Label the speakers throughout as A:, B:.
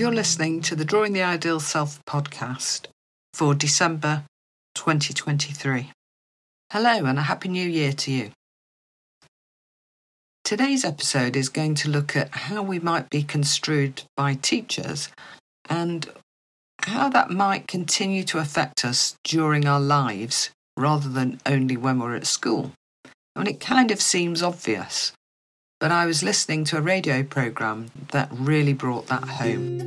A: You're listening to the Drawing the Ideal Self podcast for December 2023. Hello, and a Happy New Year to you. Today's episode is going to look at how we might be construed by teachers and how that might continue to affect us during our lives rather than only when we're at school. I mean, it kind of seems obvious, but I was listening to a radio programme that really brought that home.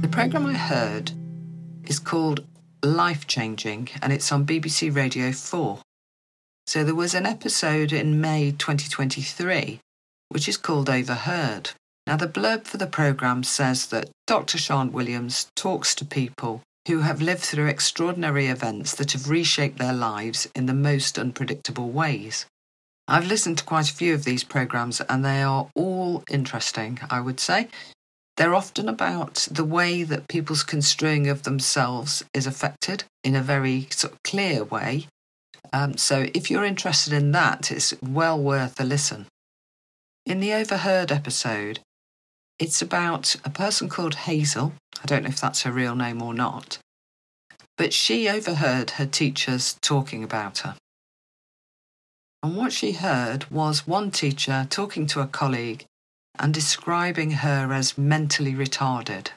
A: The programme I heard is called Life Changing and it's on BBC Radio 4. So there was an episode in May 2023 which is called Overheard. Now, the blurb for the programme says that Dr. Sian Williams talks to people who have lived through extraordinary events that have reshaped their lives in the most unpredictable ways. I've listened to quite a few of these programs and they are all interesting, I would say. They're often about the way that people's construing of themselves is affected in a very sort of clear way. Um, so if you're interested in that, it's well worth a listen. In the Overheard episode, it's about a person called Hazel. I don't know if that's her real name or not. But she overheard her teachers talking about her. And what she heard was one teacher talking to a colleague and describing her as mentally retarded.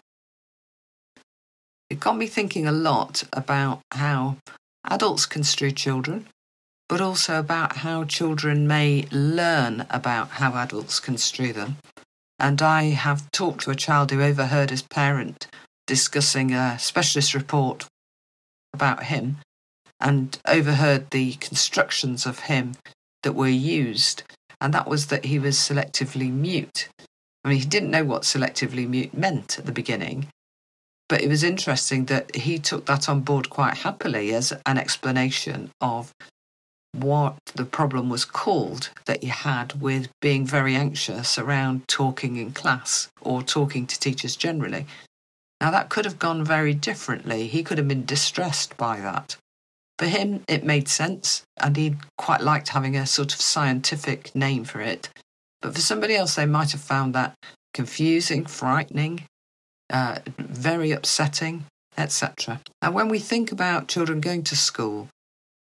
A: It got me thinking a lot about how adults construe children, but also about how children may learn about how adults construe them. And I have talked to a child who overheard his parent discussing a specialist report about him and overheard the constructions of him that were used, and that was that he was selectively mute. I mean, he didn't know what selectively mute meant at the beginning, but it was interesting that he took that on board quite happily as an explanation of what the problem was called that he had with being very anxious around talking in class or talking to teachers generally. Now, that could have gone very differently. He could have been distressed by that. For him, it made sense, and he quite liked having a sort of scientific name for it. But for somebody else, they might have found that confusing, frightening, uh, very upsetting, etc. And when we think about children going to school,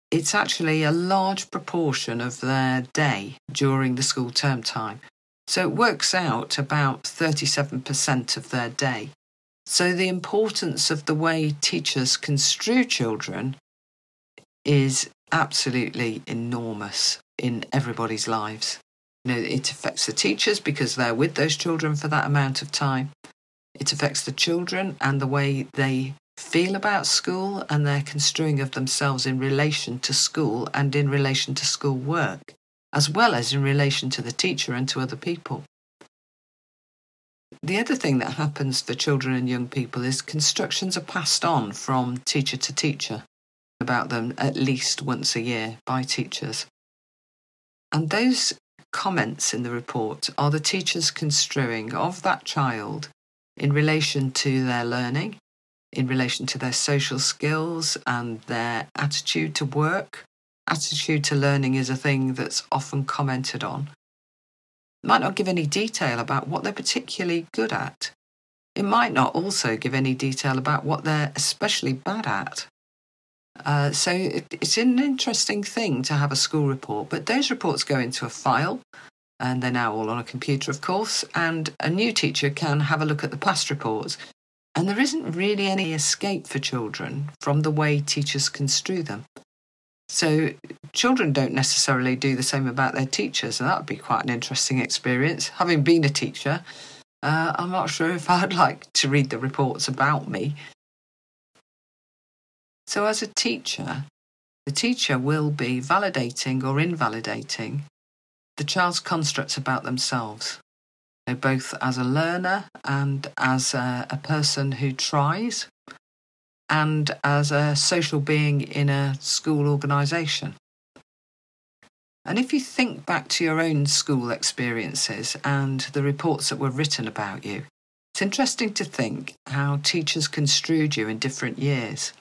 A: it's actually a large proportion of their day during the school term time. So it works out about 37% of their day. So the importance of the way teachers construe children is absolutely enormous in everybody's lives. You know, it affects the teachers because they're with those children for that amount of time. It affects the children and the way they feel about school and their construing of themselves in relation to school and in relation to school work, as well as in relation to the teacher and to other people. The other thing that happens for children and young people is constructions are passed on from teacher to teacher about them at least once a year by teachers. And those comments in the report are the teachers construing of that child in relation to their learning, in relation to their social skills and their attitude to work. Attitude to learning is a thing that's often commented on. might not give any detail about what they're particularly good at. It might not also give any detail about what they're especially bad at. Uh, so it, it's an interesting thing to have a school report, but those reports go into a file and they're now all on a computer, of course, and a new teacher can have a look at the past reports. And there isn't really any escape for children from the way teachers construe them. So children don't necessarily do the same about their teachers, and that would be quite an interesting experience. Having been a teacher, uh, I'm not sure if I'd like to read the reports about me so, as a teacher, the teacher will be validating or invalidating the child's constructs about themselves, so both as a learner and as a, a person who tries, and as a social being in a school organisation. And if you think back to your own school experiences and the reports that were written about you, it's interesting to think how teachers construed you in different years.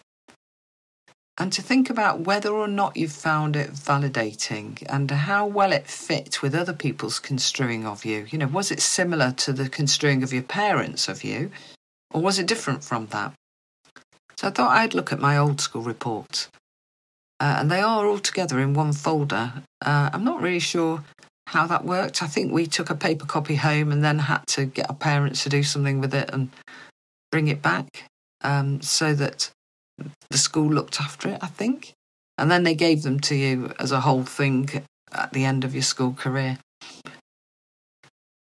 A: And to think about whether or not you've found it validating and how well it fit with other people's construing of you. You know, was it similar to the construing of your parents of you, or was it different from that? So I thought I'd look at my old school reports. Uh, and they are all together in one folder. Uh, I'm not really sure how that worked. I think we took a paper copy home and then had to get our parents to do something with it and bring it back um, so that the school looked after it, I think. And then they gave them to you as a whole thing at the end of your school career.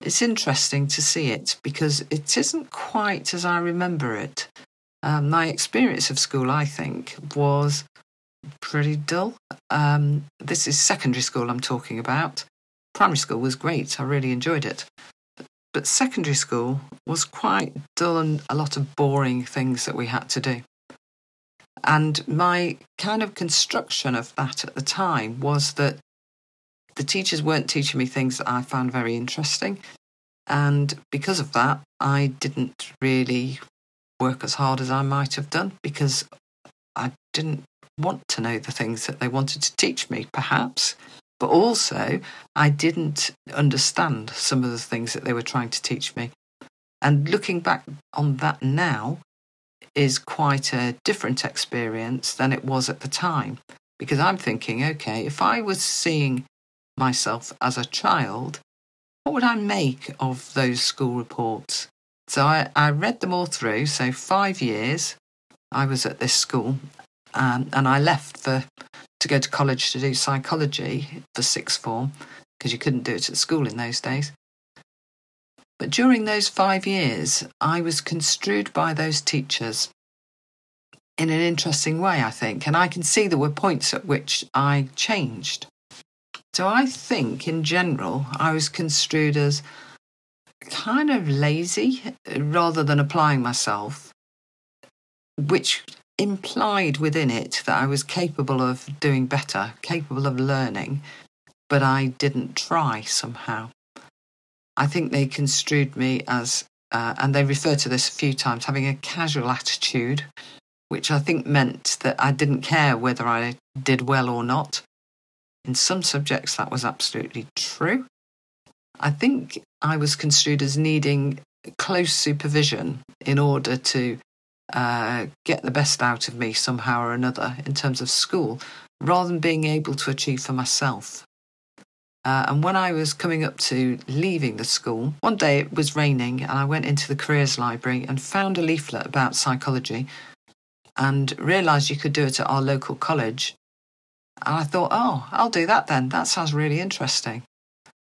A: It's interesting to see it because it isn't quite as I remember it. Um, my experience of school, I think, was pretty dull. Um, this is secondary school I'm talking about. Primary school was great, I really enjoyed it. But secondary school was quite dull and a lot of boring things that we had to do. And my kind of construction of that at the time was that the teachers weren't teaching me things that I found very interesting. And because of that, I didn't really work as hard as I might have done because I didn't want to know the things that they wanted to teach me, perhaps. But also, I didn't understand some of the things that they were trying to teach me. And looking back on that now, is quite a different experience than it was at the time. Because I'm thinking, okay, if I was seeing myself as a child, what would I make of those school reports? So I, I read them all through. So, five years I was at this school, um, and I left for to go to college to do psychology for sixth form because you couldn't do it at school in those days. But during those five years, I was construed by those teachers in an interesting way, I think. And I can see there were points at which I changed. So I think, in general, I was construed as kind of lazy rather than applying myself, which implied within it that I was capable of doing better, capable of learning, but I didn't try somehow. I think they construed me as, uh, and they refer to this a few times, having a casual attitude, which I think meant that I didn't care whether I did well or not. In some subjects, that was absolutely true. I think I was construed as needing close supervision in order to uh, get the best out of me somehow or another in terms of school, rather than being able to achieve for myself. Uh, and when I was coming up to leaving the school, one day it was raining and I went into the careers library and found a leaflet about psychology and realised you could do it at our local college. And I thought, oh, I'll do that then. That sounds really interesting.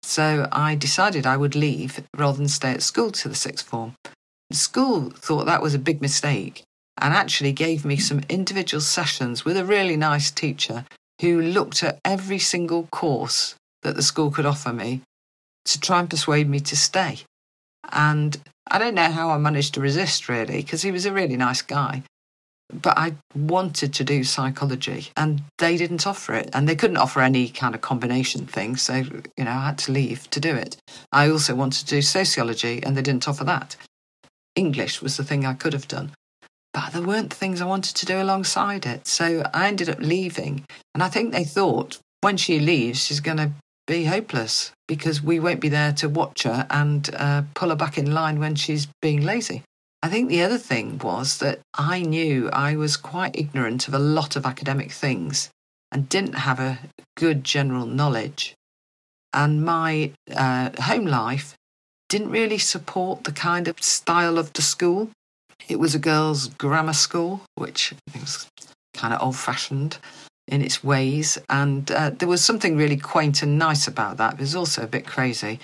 A: So I decided I would leave rather than stay at school to the sixth form. The school thought that was a big mistake and actually gave me some individual sessions with a really nice teacher who looked at every single course that the school could offer me to try and persuade me to stay. And I don't know how I managed to resist really, because he was a really nice guy. But I wanted to do psychology and they didn't offer it. And they couldn't offer any kind of combination thing. So, you know, I had to leave to do it. I also wanted to do sociology and they didn't offer that. English was the thing I could have done. But there weren't things I wanted to do alongside it. So I ended up leaving. And I think they thought when she leaves, she's going to be hopeless because we won't be there to watch her and uh, pull her back in line when she's being lazy. I think the other thing was that I knew I was quite ignorant of a lot of academic things and didn't have a good general knowledge. And my uh, home life didn't really support the kind of style of the school. It was a girls' grammar school, which was kind of old fashioned in its ways. And uh, there was something really quaint and nice about that. It was also a bit crazy.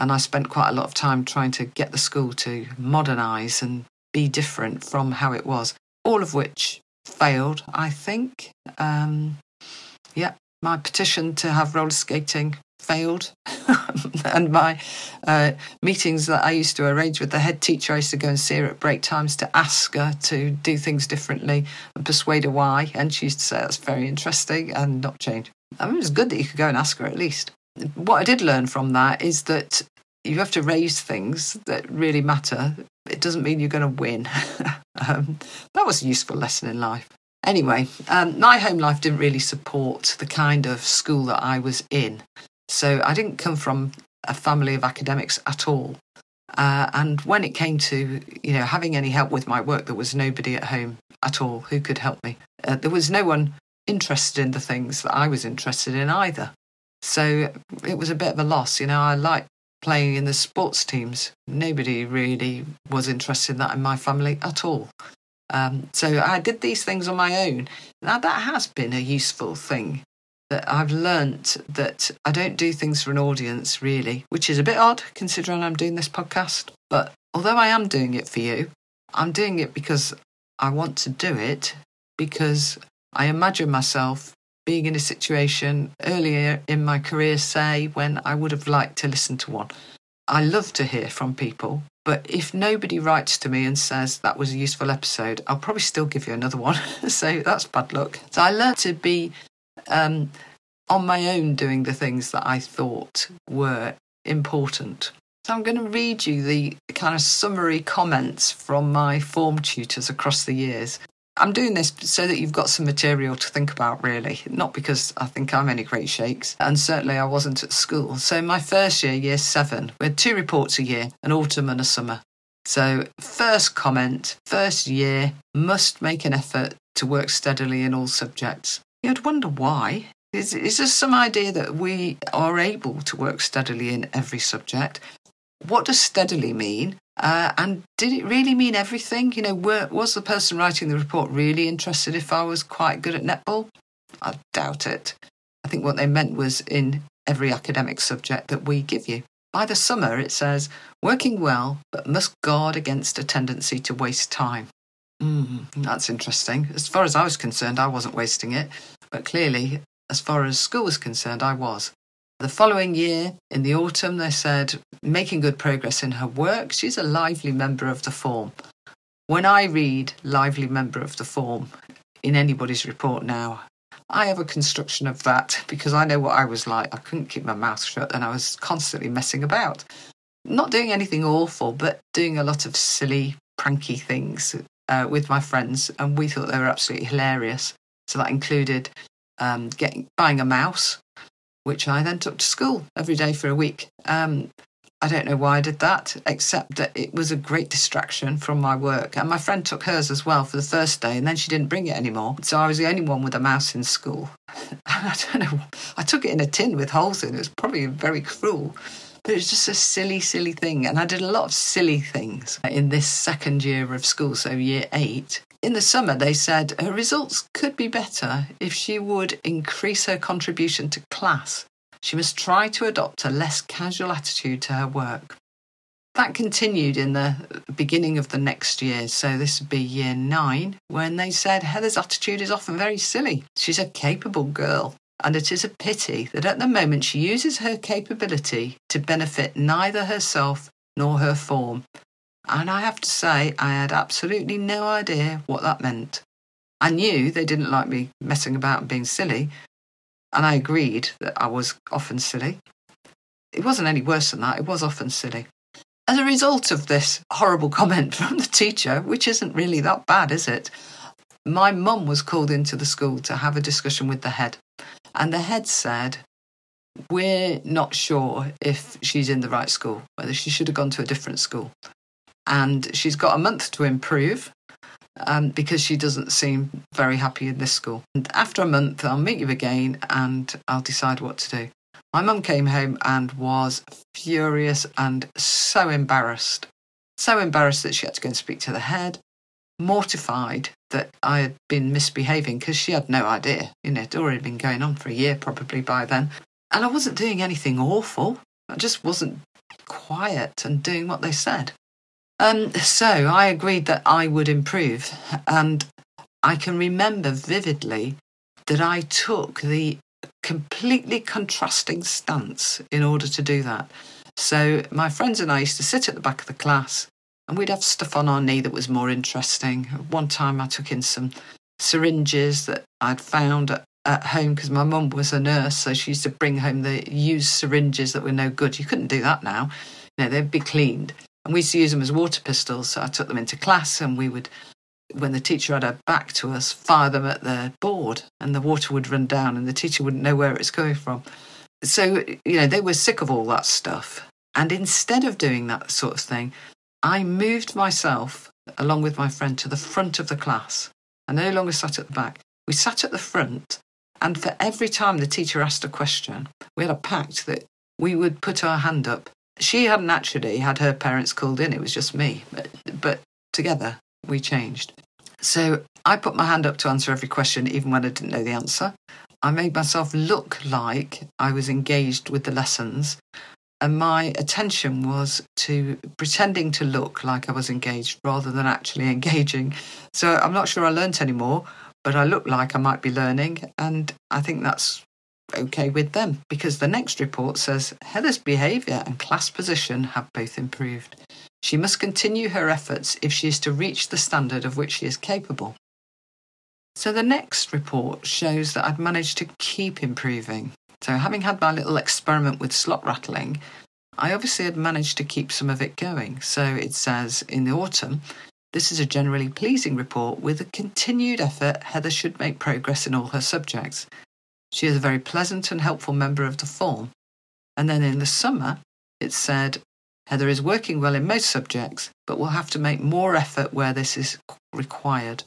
A: And I spent quite a lot of time trying to get the school to modernise and be different from how it was, all of which failed, I think. Um, yeah, my petition to have roller skating failed. and my uh, meetings that I used to arrange with the head teacher, I used to go and see her at break times to ask her to do things differently and persuade her why. And she used to say that's very interesting and not change. I mean, it was good that you could go and ask her at least. What I did learn from that is that you have to raise things that really matter. It doesn't mean you're going to win. um, that was a useful lesson in life. Anyway, um, my home life didn't really support the kind of school that I was in. So I didn't come from a family of academics at all. Uh, and when it came to you know having any help with my work, there was nobody at home at all who could help me. Uh, there was no one interested in the things that I was interested in either. So it was a bit of a loss. You know, I liked playing in the sports teams. Nobody really was interested in that in my family at all. Um, so I did these things on my own. Now that has been a useful thing that I've learnt that I don't do things for an audience really, which is a bit odd considering I'm doing this podcast. But although I am doing it for you, I'm doing it because I want to do it because I imagine myself being in a situation earlier in my career, say, when I would have liked to listen to one. I love to hear from people, but if nobody writes to me and says that was a useful episode, I'll probably still give you another one. so that's bad luck. So I learned to be um, on my own doing the things that I thought were important. So I'm going to read you the kind of summary comments from my form tutors across the years. I'm doing this so that you've got some material to think about, really, not because I think I'm any great shakes, and certainly I wasn't at school. So, my first year, year seven, we had two reports a year an autumn and a summer. So, first comment first year must make an effort to work steadily in all subjects. You'd wonder why. Is, is there some idea that we are able to work steadily in every subject? What does steadily mean? Uh, and did it really mean everything? You know, were, was the person writing the report really interested if I was quite good at netball? I doubt it. I think what they meant was in every academic subject that we give you. By the summer, it says, working well, but must guard against a tendency to waste time. Mm, that's interesting. As far as I was concerned, I wasn't wasting it, but clearly, as far as school was concerned, I was. The following year, in the autumn, they said, making good progress in her work. She's a lively member of the form. When I read lively member of the form in anybody's report now, I have a construction of that because I know what I was like. I couldn't keep my mouth shut and I was constantly messing about. Not doing anything awful, but doing a lot of silly, pranky things uh, with my friends, and we thought they were absolutely hilarious. So that included um, getting buying a mouse which I then took to school every day for a week. Um, I don't know why I did that, except that it was a great distraction from my work. And my friend took hers as well for the first day, and then she didn't bring it anymore. So I was the only one with a mouse in school. I don't know. I took it in a tin with holes in it. It was probably very cruel. It was just a silly, silly thing. And I did a lot of silly things in this second year of school, so year eight. In the summer, they said her results could be better if she would increase her contribution to class. She must try to adopt a less casual attitude to her work. That continued in the beginning of the next year, so this would be year nine, when they said Heather's attitude is often very silly. She's a capable girl, and it is a pity that at the moment she uses her capability to benefit neither herself nor her form, and I have to say, I had absolutely no idea what that meant. I knew they didn't like me messing about and being silly, and I agreed that I was often silly. It wasn't any worse than that, it was often silly. As a result of this horrible comment from the teacher, which isn't really that bad, is it? My mum was called into the school to have a discussion with the head, and the head said, We're not sure if she's in the right school, whether she should have gone to a different school and she's got a month to improve um, because she doesn't seem very happy in this school. And after a month, I'll meet you again and I'll decide what to do. My mum came home and was furious and so embarrassed. So embarrassed that she had to go and speak to the head, mortified that I had been misbehaving because she had no idea. You know, it had already been going on for a year probably by then. And I wasn't doing anything awful. I just wasn't quiet and doing what they said. Um, so I agreed that I would improve. And I can remember vividly that I took the completely contrasting stance in order to do that. So my friends and I used to sit at the back of the class and we'd have stuff on our knee that was more interesting. One time I took in some syringes that I'd found at, at home because my mum was a nurse, so she used to bring home the used syringes that were no good. You couldn't do that now. You know, they'd be cleaned. And we used to use them as water pistols. So I took them into class and we would when the teacher had her back to us, fire them at the board and the water would run down and the teacher wouldn't know where it's coming from. So, you know, they were sick of all that stuff. And instead of doing that sort of thing, I moved myself along with my friend to the front of the class. I no longer sat at the back. We sat at the front, and for every time the teacher asked a question, we had a pact that we would put our hand up. She hadn't actually had her parents called in, it was just me. But, but together, we changed. So I put my hand up to answer every question, even when I didn't know the answer. I made myself look like I was engaged with the lessons, and my attention was to pretending to look like I was engaged rather than actually engaging. So I'm not sure I learnt any more, but I look like I might be learning, and I think that's okay with them because the next report says Heather's behaviour and class position have both improved. She must continue her efforts if she is to reach the standard of which she is capable. So the next report shows that I'd managed to keep improving. So, having had my little experiment with slot rattling, I obviously had managed to keep some of it going. So it says in the autumn, this is a generally pleasing report. With a continued effort, Heather should make progress in all her subjects. She is a very pleasant and helpful member of the form. And then in the summer, it said, Heather is working well in most subjects, but will have to make more effort where this is required.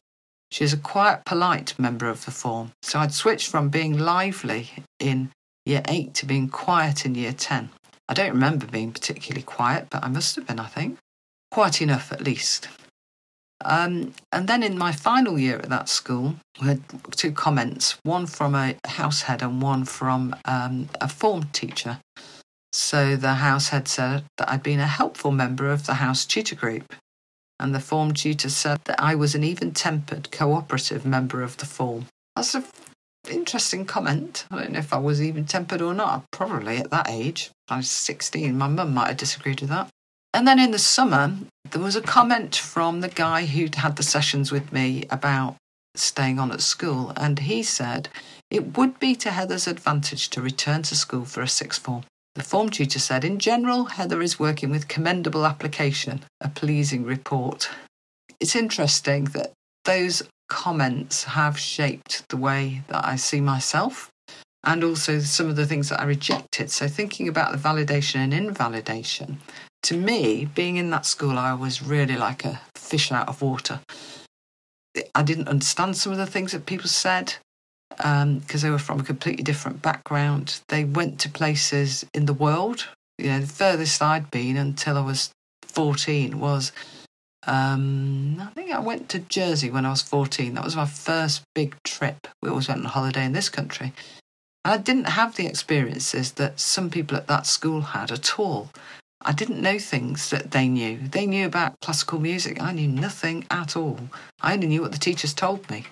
A: She is a quiet, polite member of the form, so I'd switched from being lively in year 8 to being quiet in year 10. I don't remember being particularly quiet, but I must have been, I think. Quite enough, at least. Um, and then in my final year at that school, we had two comments one from a house head and one from um, a form teacher. So the house head said that I'd been a helpful member of the house tutor group. And the form tutor said that I was an even tempered, cooperative member of the form. That's an interesting comment. I don't know if I was even tempered or not. Probably at that age. I was 16. My mum might have disagreed with that. And then in the summer, there was a comment from the guy who'd had the sessions with me about staying on at school. And he said it would be to Heather's advantage to return to school for a sixth form. The form tutor said, in general, Heather is working with commendable application, a pleasing report. It's interesting that those comments have shaped the way that I see myself and also some of the things that I rejected. So, thinking about the validation and invalidation, to me, being in that school, I was really like a fish out of water. I didn't understand some of the things that people said because um, they were from a completely different background. They went to places in the world. You know, the furthest I'd been until I was 14 was, um, I think I went to Jersey when I was 14. That was my first big trip. We always went on holiday in this country. And I didn't have the experiences that some people at that school had at all. I didn't know things that they knew. They knew about classical music. I knew nothing at all. I only knew what the teachers told me.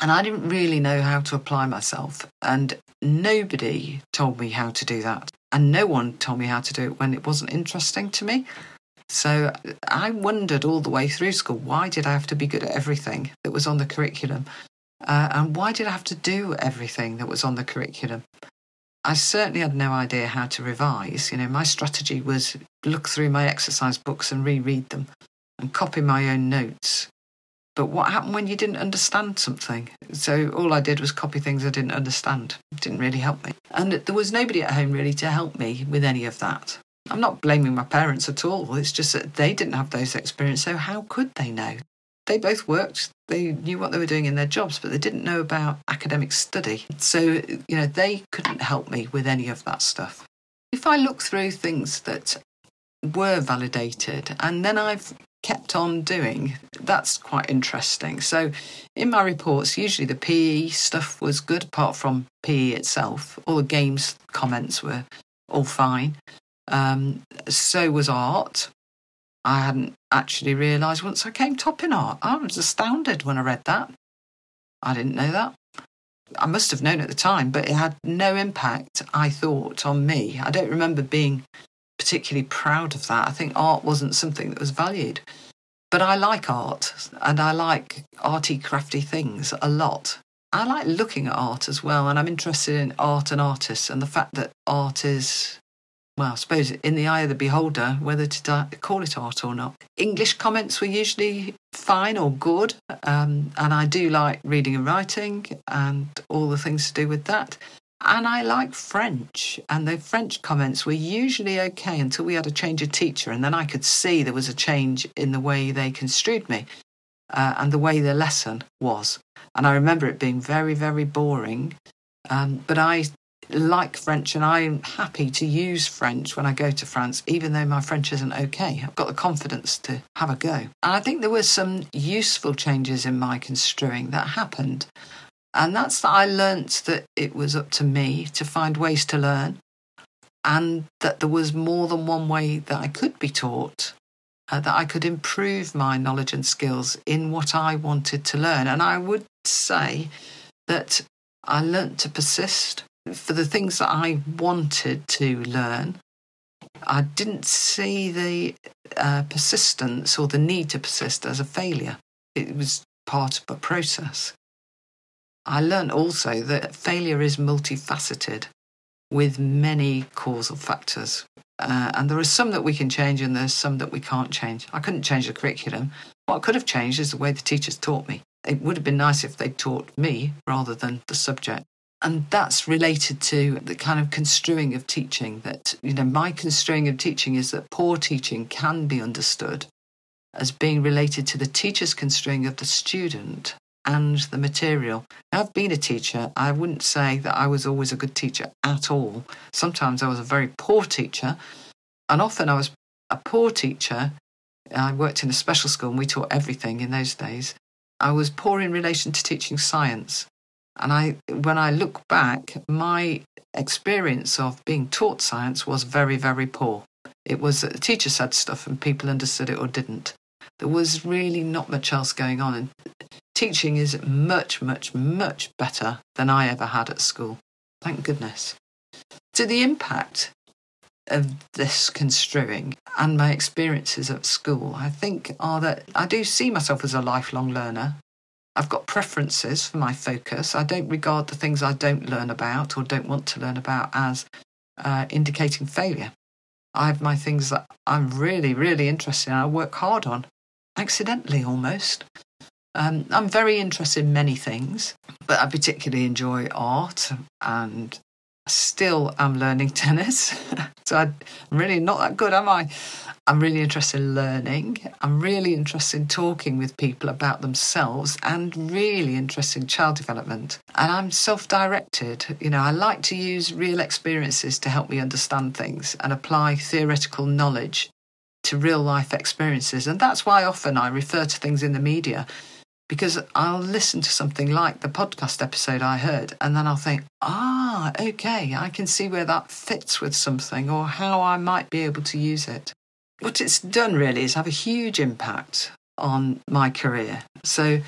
A: And I didn't really know how to apply myself. And nobody told me how to do that. And no one told me how to do it when it wasn't interesting to me. So I wondered all the way through school why did I have to be good at everything that was on the curriculum? Uh, and why did I have to do everything that was on the curriculum? I certainly had no idea how to revise. You know, my strategy was look through my exercise books and reread them and copy my own notes. But what happened when you didn't understand something? So all I did was copy things I didn't understand. It didn't really help me. And there was nobody at home really to help me with any of that. I'm not blaming my parents at all. It's just that they didn't have those experiences. So how could they know? They both worked. They knew what they were doing in their jobs, but they didn't know about academic study. So, you know, they couldn't help me with any of that stuff. If I look through things that were validated and then I've kept on doing, that's quite interesting. So, in my reports, usually the PE stuff was good, apart from PE itself. All the games comments were all fine. Um, so was art. I hadn't actually realised once I came top in art. I was astounded when I read that. I didn't know that. I must have known at the time, but it had no impact, I thought, on me. I don't remember being particularly proud of that. I think art wasn't something that was valued. But I like art and I like arty, crafty things a lot. I like looking at art as well, and I'm interested in art and artists and the fact that art is well, I suppose in the eye of the beholder whether to di- call it art or not. English comments were usually fine or good, um, and I do like reading and writing and all the things to do with that. And I like French, and the French comments were usually okay until we had a change of teacher, and then I could see there was a change in the way they construed me uh, and the way the lesson was. And I remember it being very, very boring. Um, but I like French and I'm happy to use French when I go to France, even though my French isn't okay. I've got the confidence to have a go. And I think there were some useful changes in my construing that happened. And that's that I learnt that it was up to me to find ways to learn and that there was more than one way that I could be taught, uh, that I could improve my knowledge and skills in what I wanted to learn. And I would say that I learnt to persist for the things that I wanted to learn. I didn't see the uh, persistence or the need to persist as a failure. It was part of a process. I learned also that failure is multifaceted with many causal factors. Uh, and there are some that we can change and there's some that we can't change. I couldn't change the curriculum. What I could have changed is the way the teachers taught me. It would have been nice if they taught me rather than the subject. And that's related to the kind of construing of teaching that, you know, my construing of teaching is that poor teaching can be understood as being related to the teacher's construing of the student and the material. I've been a teacher. I wouldn't say that I was always a good teacher at all. Sometimes I was a very poor teacher, and often I was a poor teacher. I worked in a special school and we taught everything in those days. I was poor in relation to teaching science. And I, when I look back, my experience of being taught science was very, very poor. It was uh, the teacher said stuff and people understood it or didn't. There was really not much else going on. And teaching is much, much, much better than I ever had at school. Thank goodness. So the impact of this construing and my experiences at school, I think, are that I do see myself as a lifelong learner. I've got preferences for my focus. I don't regard the things I don't learn about or don't want to learn about as uh, indicating failure. I have my things that I'm really, really interested in. I work hard on, accidentally almost. Um, I'm very interested in many things, but I particularly enjoy art and still am learning tennis. so I'm really not that good, am I? I'm really interested in learning. I'm really interested in talking with people about themselves and really interested in child development. And I'm self directed. You know, I like to use real experiences to help me understand things and apply theoretical knowledge to real life experiences. And that's why often I refer to things in the media because I'll listen to something like the podcast episode I heard, and then I'll think, ah, okay, I can see where that fits with something or how I might be able to use it. What it's done really is have a huge impact on my career. So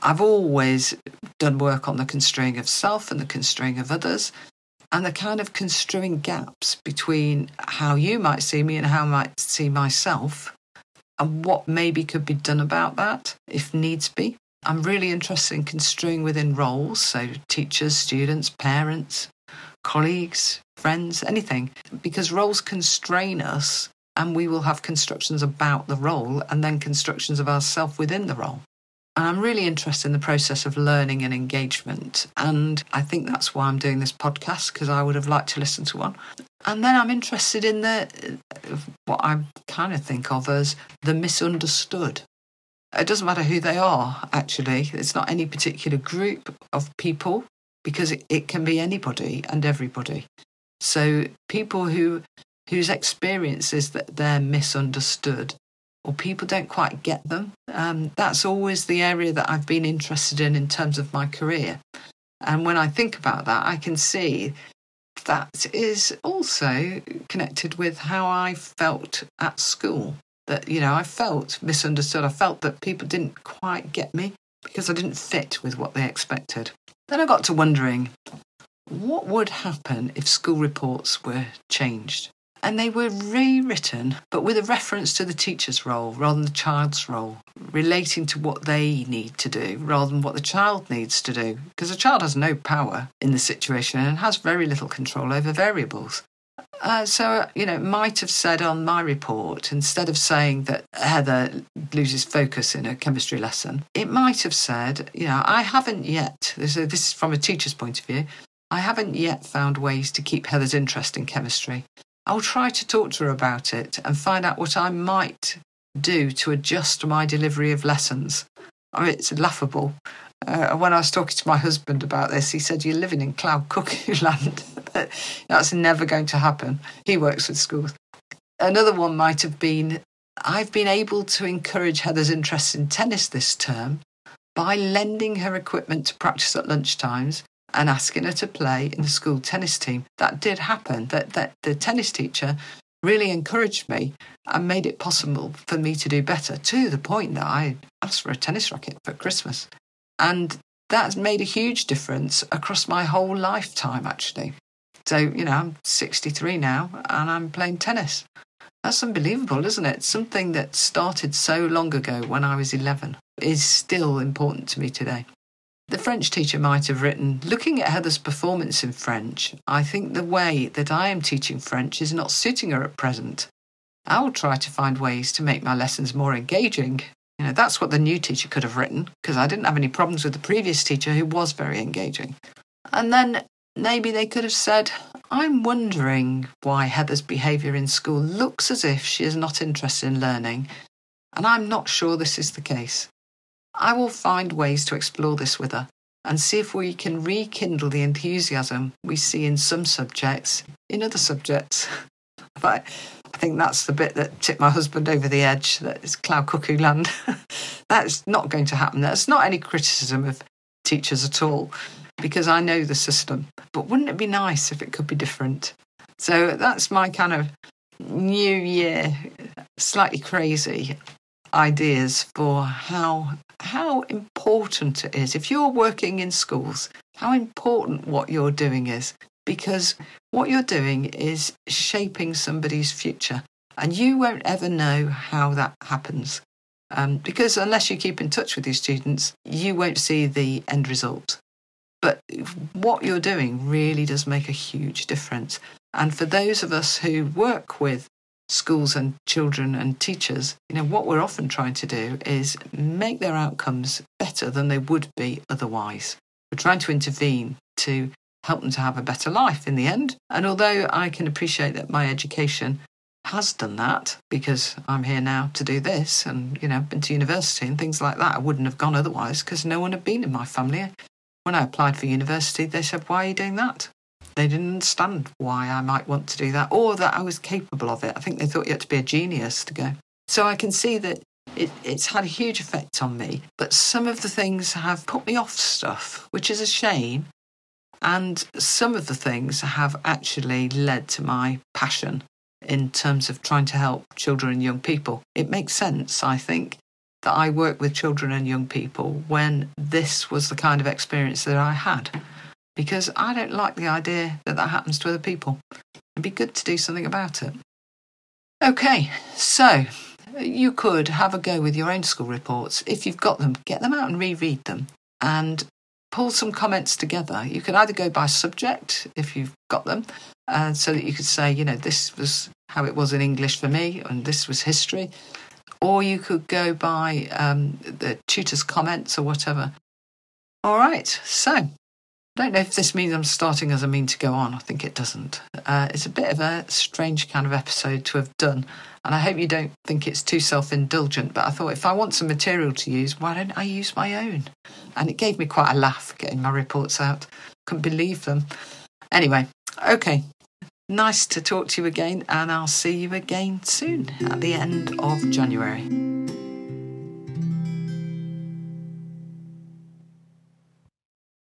A: I've always done work on the construing of self and the construing of others, and the kind of construing gaps between how you might see me and how I might see myself and what maybe could be done about that if needs be. I'm really interested in construing within roles, so teachers, students, parents, colleagues, friends, anything, because roles constrain us and we will have constructions about the role and then constructions of ourselves within the role. And I'm really interested in the process of learning and engagement. And I think that's why I'm doing this podcast, because I would have liked to listen to one. And then I'm interested in the uh, what I kind of think of as the misunderstood. It doesn't matter who they are, actually. It's not any particular group of people because it, it can be anybody and everybody. So people who whose experience is that they're misunderstood or people don't quite get them. Um, that's always the area that I've been interested in in terms of my career. And when I think about that, I can see that is also connected with how I felt at school. That, you know, I felt misunderstood. I felt that people didn't quite get me because I didn't fit with what they expected. Then I got to wondering what would happen if school reports were changed? And they were rewritten, but with a reference to the teacher's role rather than the child's role, relating to what they need to do rather than what the child needs to do. Because the child has no power in the situation and has very little control over variables. Uh, so, you know, might have said on my report, instead of saying that Heather loses focus in a chemistry lesson, it might have said, you know, I haven't yet, this is from a teacher's point of view, I haven't yet found ways to keep Heather's interest in chemistry. I'll try to talk to her about it and find out what I might do to adjust my delivery of lessons. I mean, it's laughable. Uh, when I was talking to my husband about this, he said, You're living in cloud cuckoo land. That's never going to happen. He works with schools. Another one might have been I've been able to encourage Heather's interest in tennis this term by lending her equipment to practice at lunchtimes and asking her to play in the school tennis team. That did happen. That, that the tennis teacher really encouraged me and made it possible for me to do better to the point that I asked for a tennis racket for Christmas. And that's made a huge difference across my whole lifetime, actually. So, you know, I'm 63 now and I'm playing tennis. That's unbelievable, isn't it? Something that started so long ago when I was 11 is still important to me today. The French teacher might have written Looking at Heather's performance in French, I think the way that I am teaching French is not suiting her at present. I will try to find ways to make my lessons more engaging. You know, that's what the new teacher could have written, because I didn't have any problems with the previous teacher who was very engaging. And then maybe they could have said, I'm wondering why Heather's behaviour in school looks as if she is not interested in learning, and I'm not sure this is the case. I will find ways to explore this with her and see if we can rekindle the enthusiasm we see in some subjects in other subjects. but I think that's the bit that tipped my husband over the edge. That is cloud cuckoo land. that's not going to happen. That's not any criticism of teachers at all, because I know the system. But wouldn't it be nice if it could be different? So that's my kind of new year, slightly crazy ideas for how how important it is if you're working in schools how important what you're doing is because what you're doing is shaping somebody's future and you won't ever know how that happens. Um, because unless you keep in touch with your students you won't see the end result. But what you're doing really does make a huge difference. And for those of us who work with schools and children and teachers, you know, what we're often trying to do is make their outcomes better than they would be otherwise. We're trying to intervene to help them to have a better life in the end. And although I can appreciate that my education has done that because I'm here now to do this and, you know, I've been to university and things like that, I wouldn't have gone otherwise because no one had been in my family. When I applied for university, they said, Why are you doing that? They didn't understand why I might want to do that or that I was capable of it. I think they thought you had to be a genius to go. So I can see that it, it's had a huge effect on me. But some of the things have put me off stuff, which is a shame. And some of the things have actually led to my passion in terms of trying to help children and young people. It makes sense, I think, that I work with children and young people when this was the kind of experience that I had because I don't like the idea that that happens to other people. It'd be good to do something about it. Okay, so you could have a go with your own school reports. If you've got them, get them out and reread them and pull some comments together. You could either go by subject if you've got them, uh, so that you could say, you know, this was how it was in English for me and this was history. Or you could go by um, the tutor's comments or whatever. All right, so I don't know if this means I'm starting as I mean to go on. I think it doesn't. Uh, it's a bit of a strange kind of episode to have done. And I hope you don't think it's too self indulgent. But I thought if I want some material to use, why don't I use my own? And it gave me quite a laugh getting my reports out. Couldn't believe them. Anyway, okay. Nice to talk to you again. And I'll see you again soon at the end of January.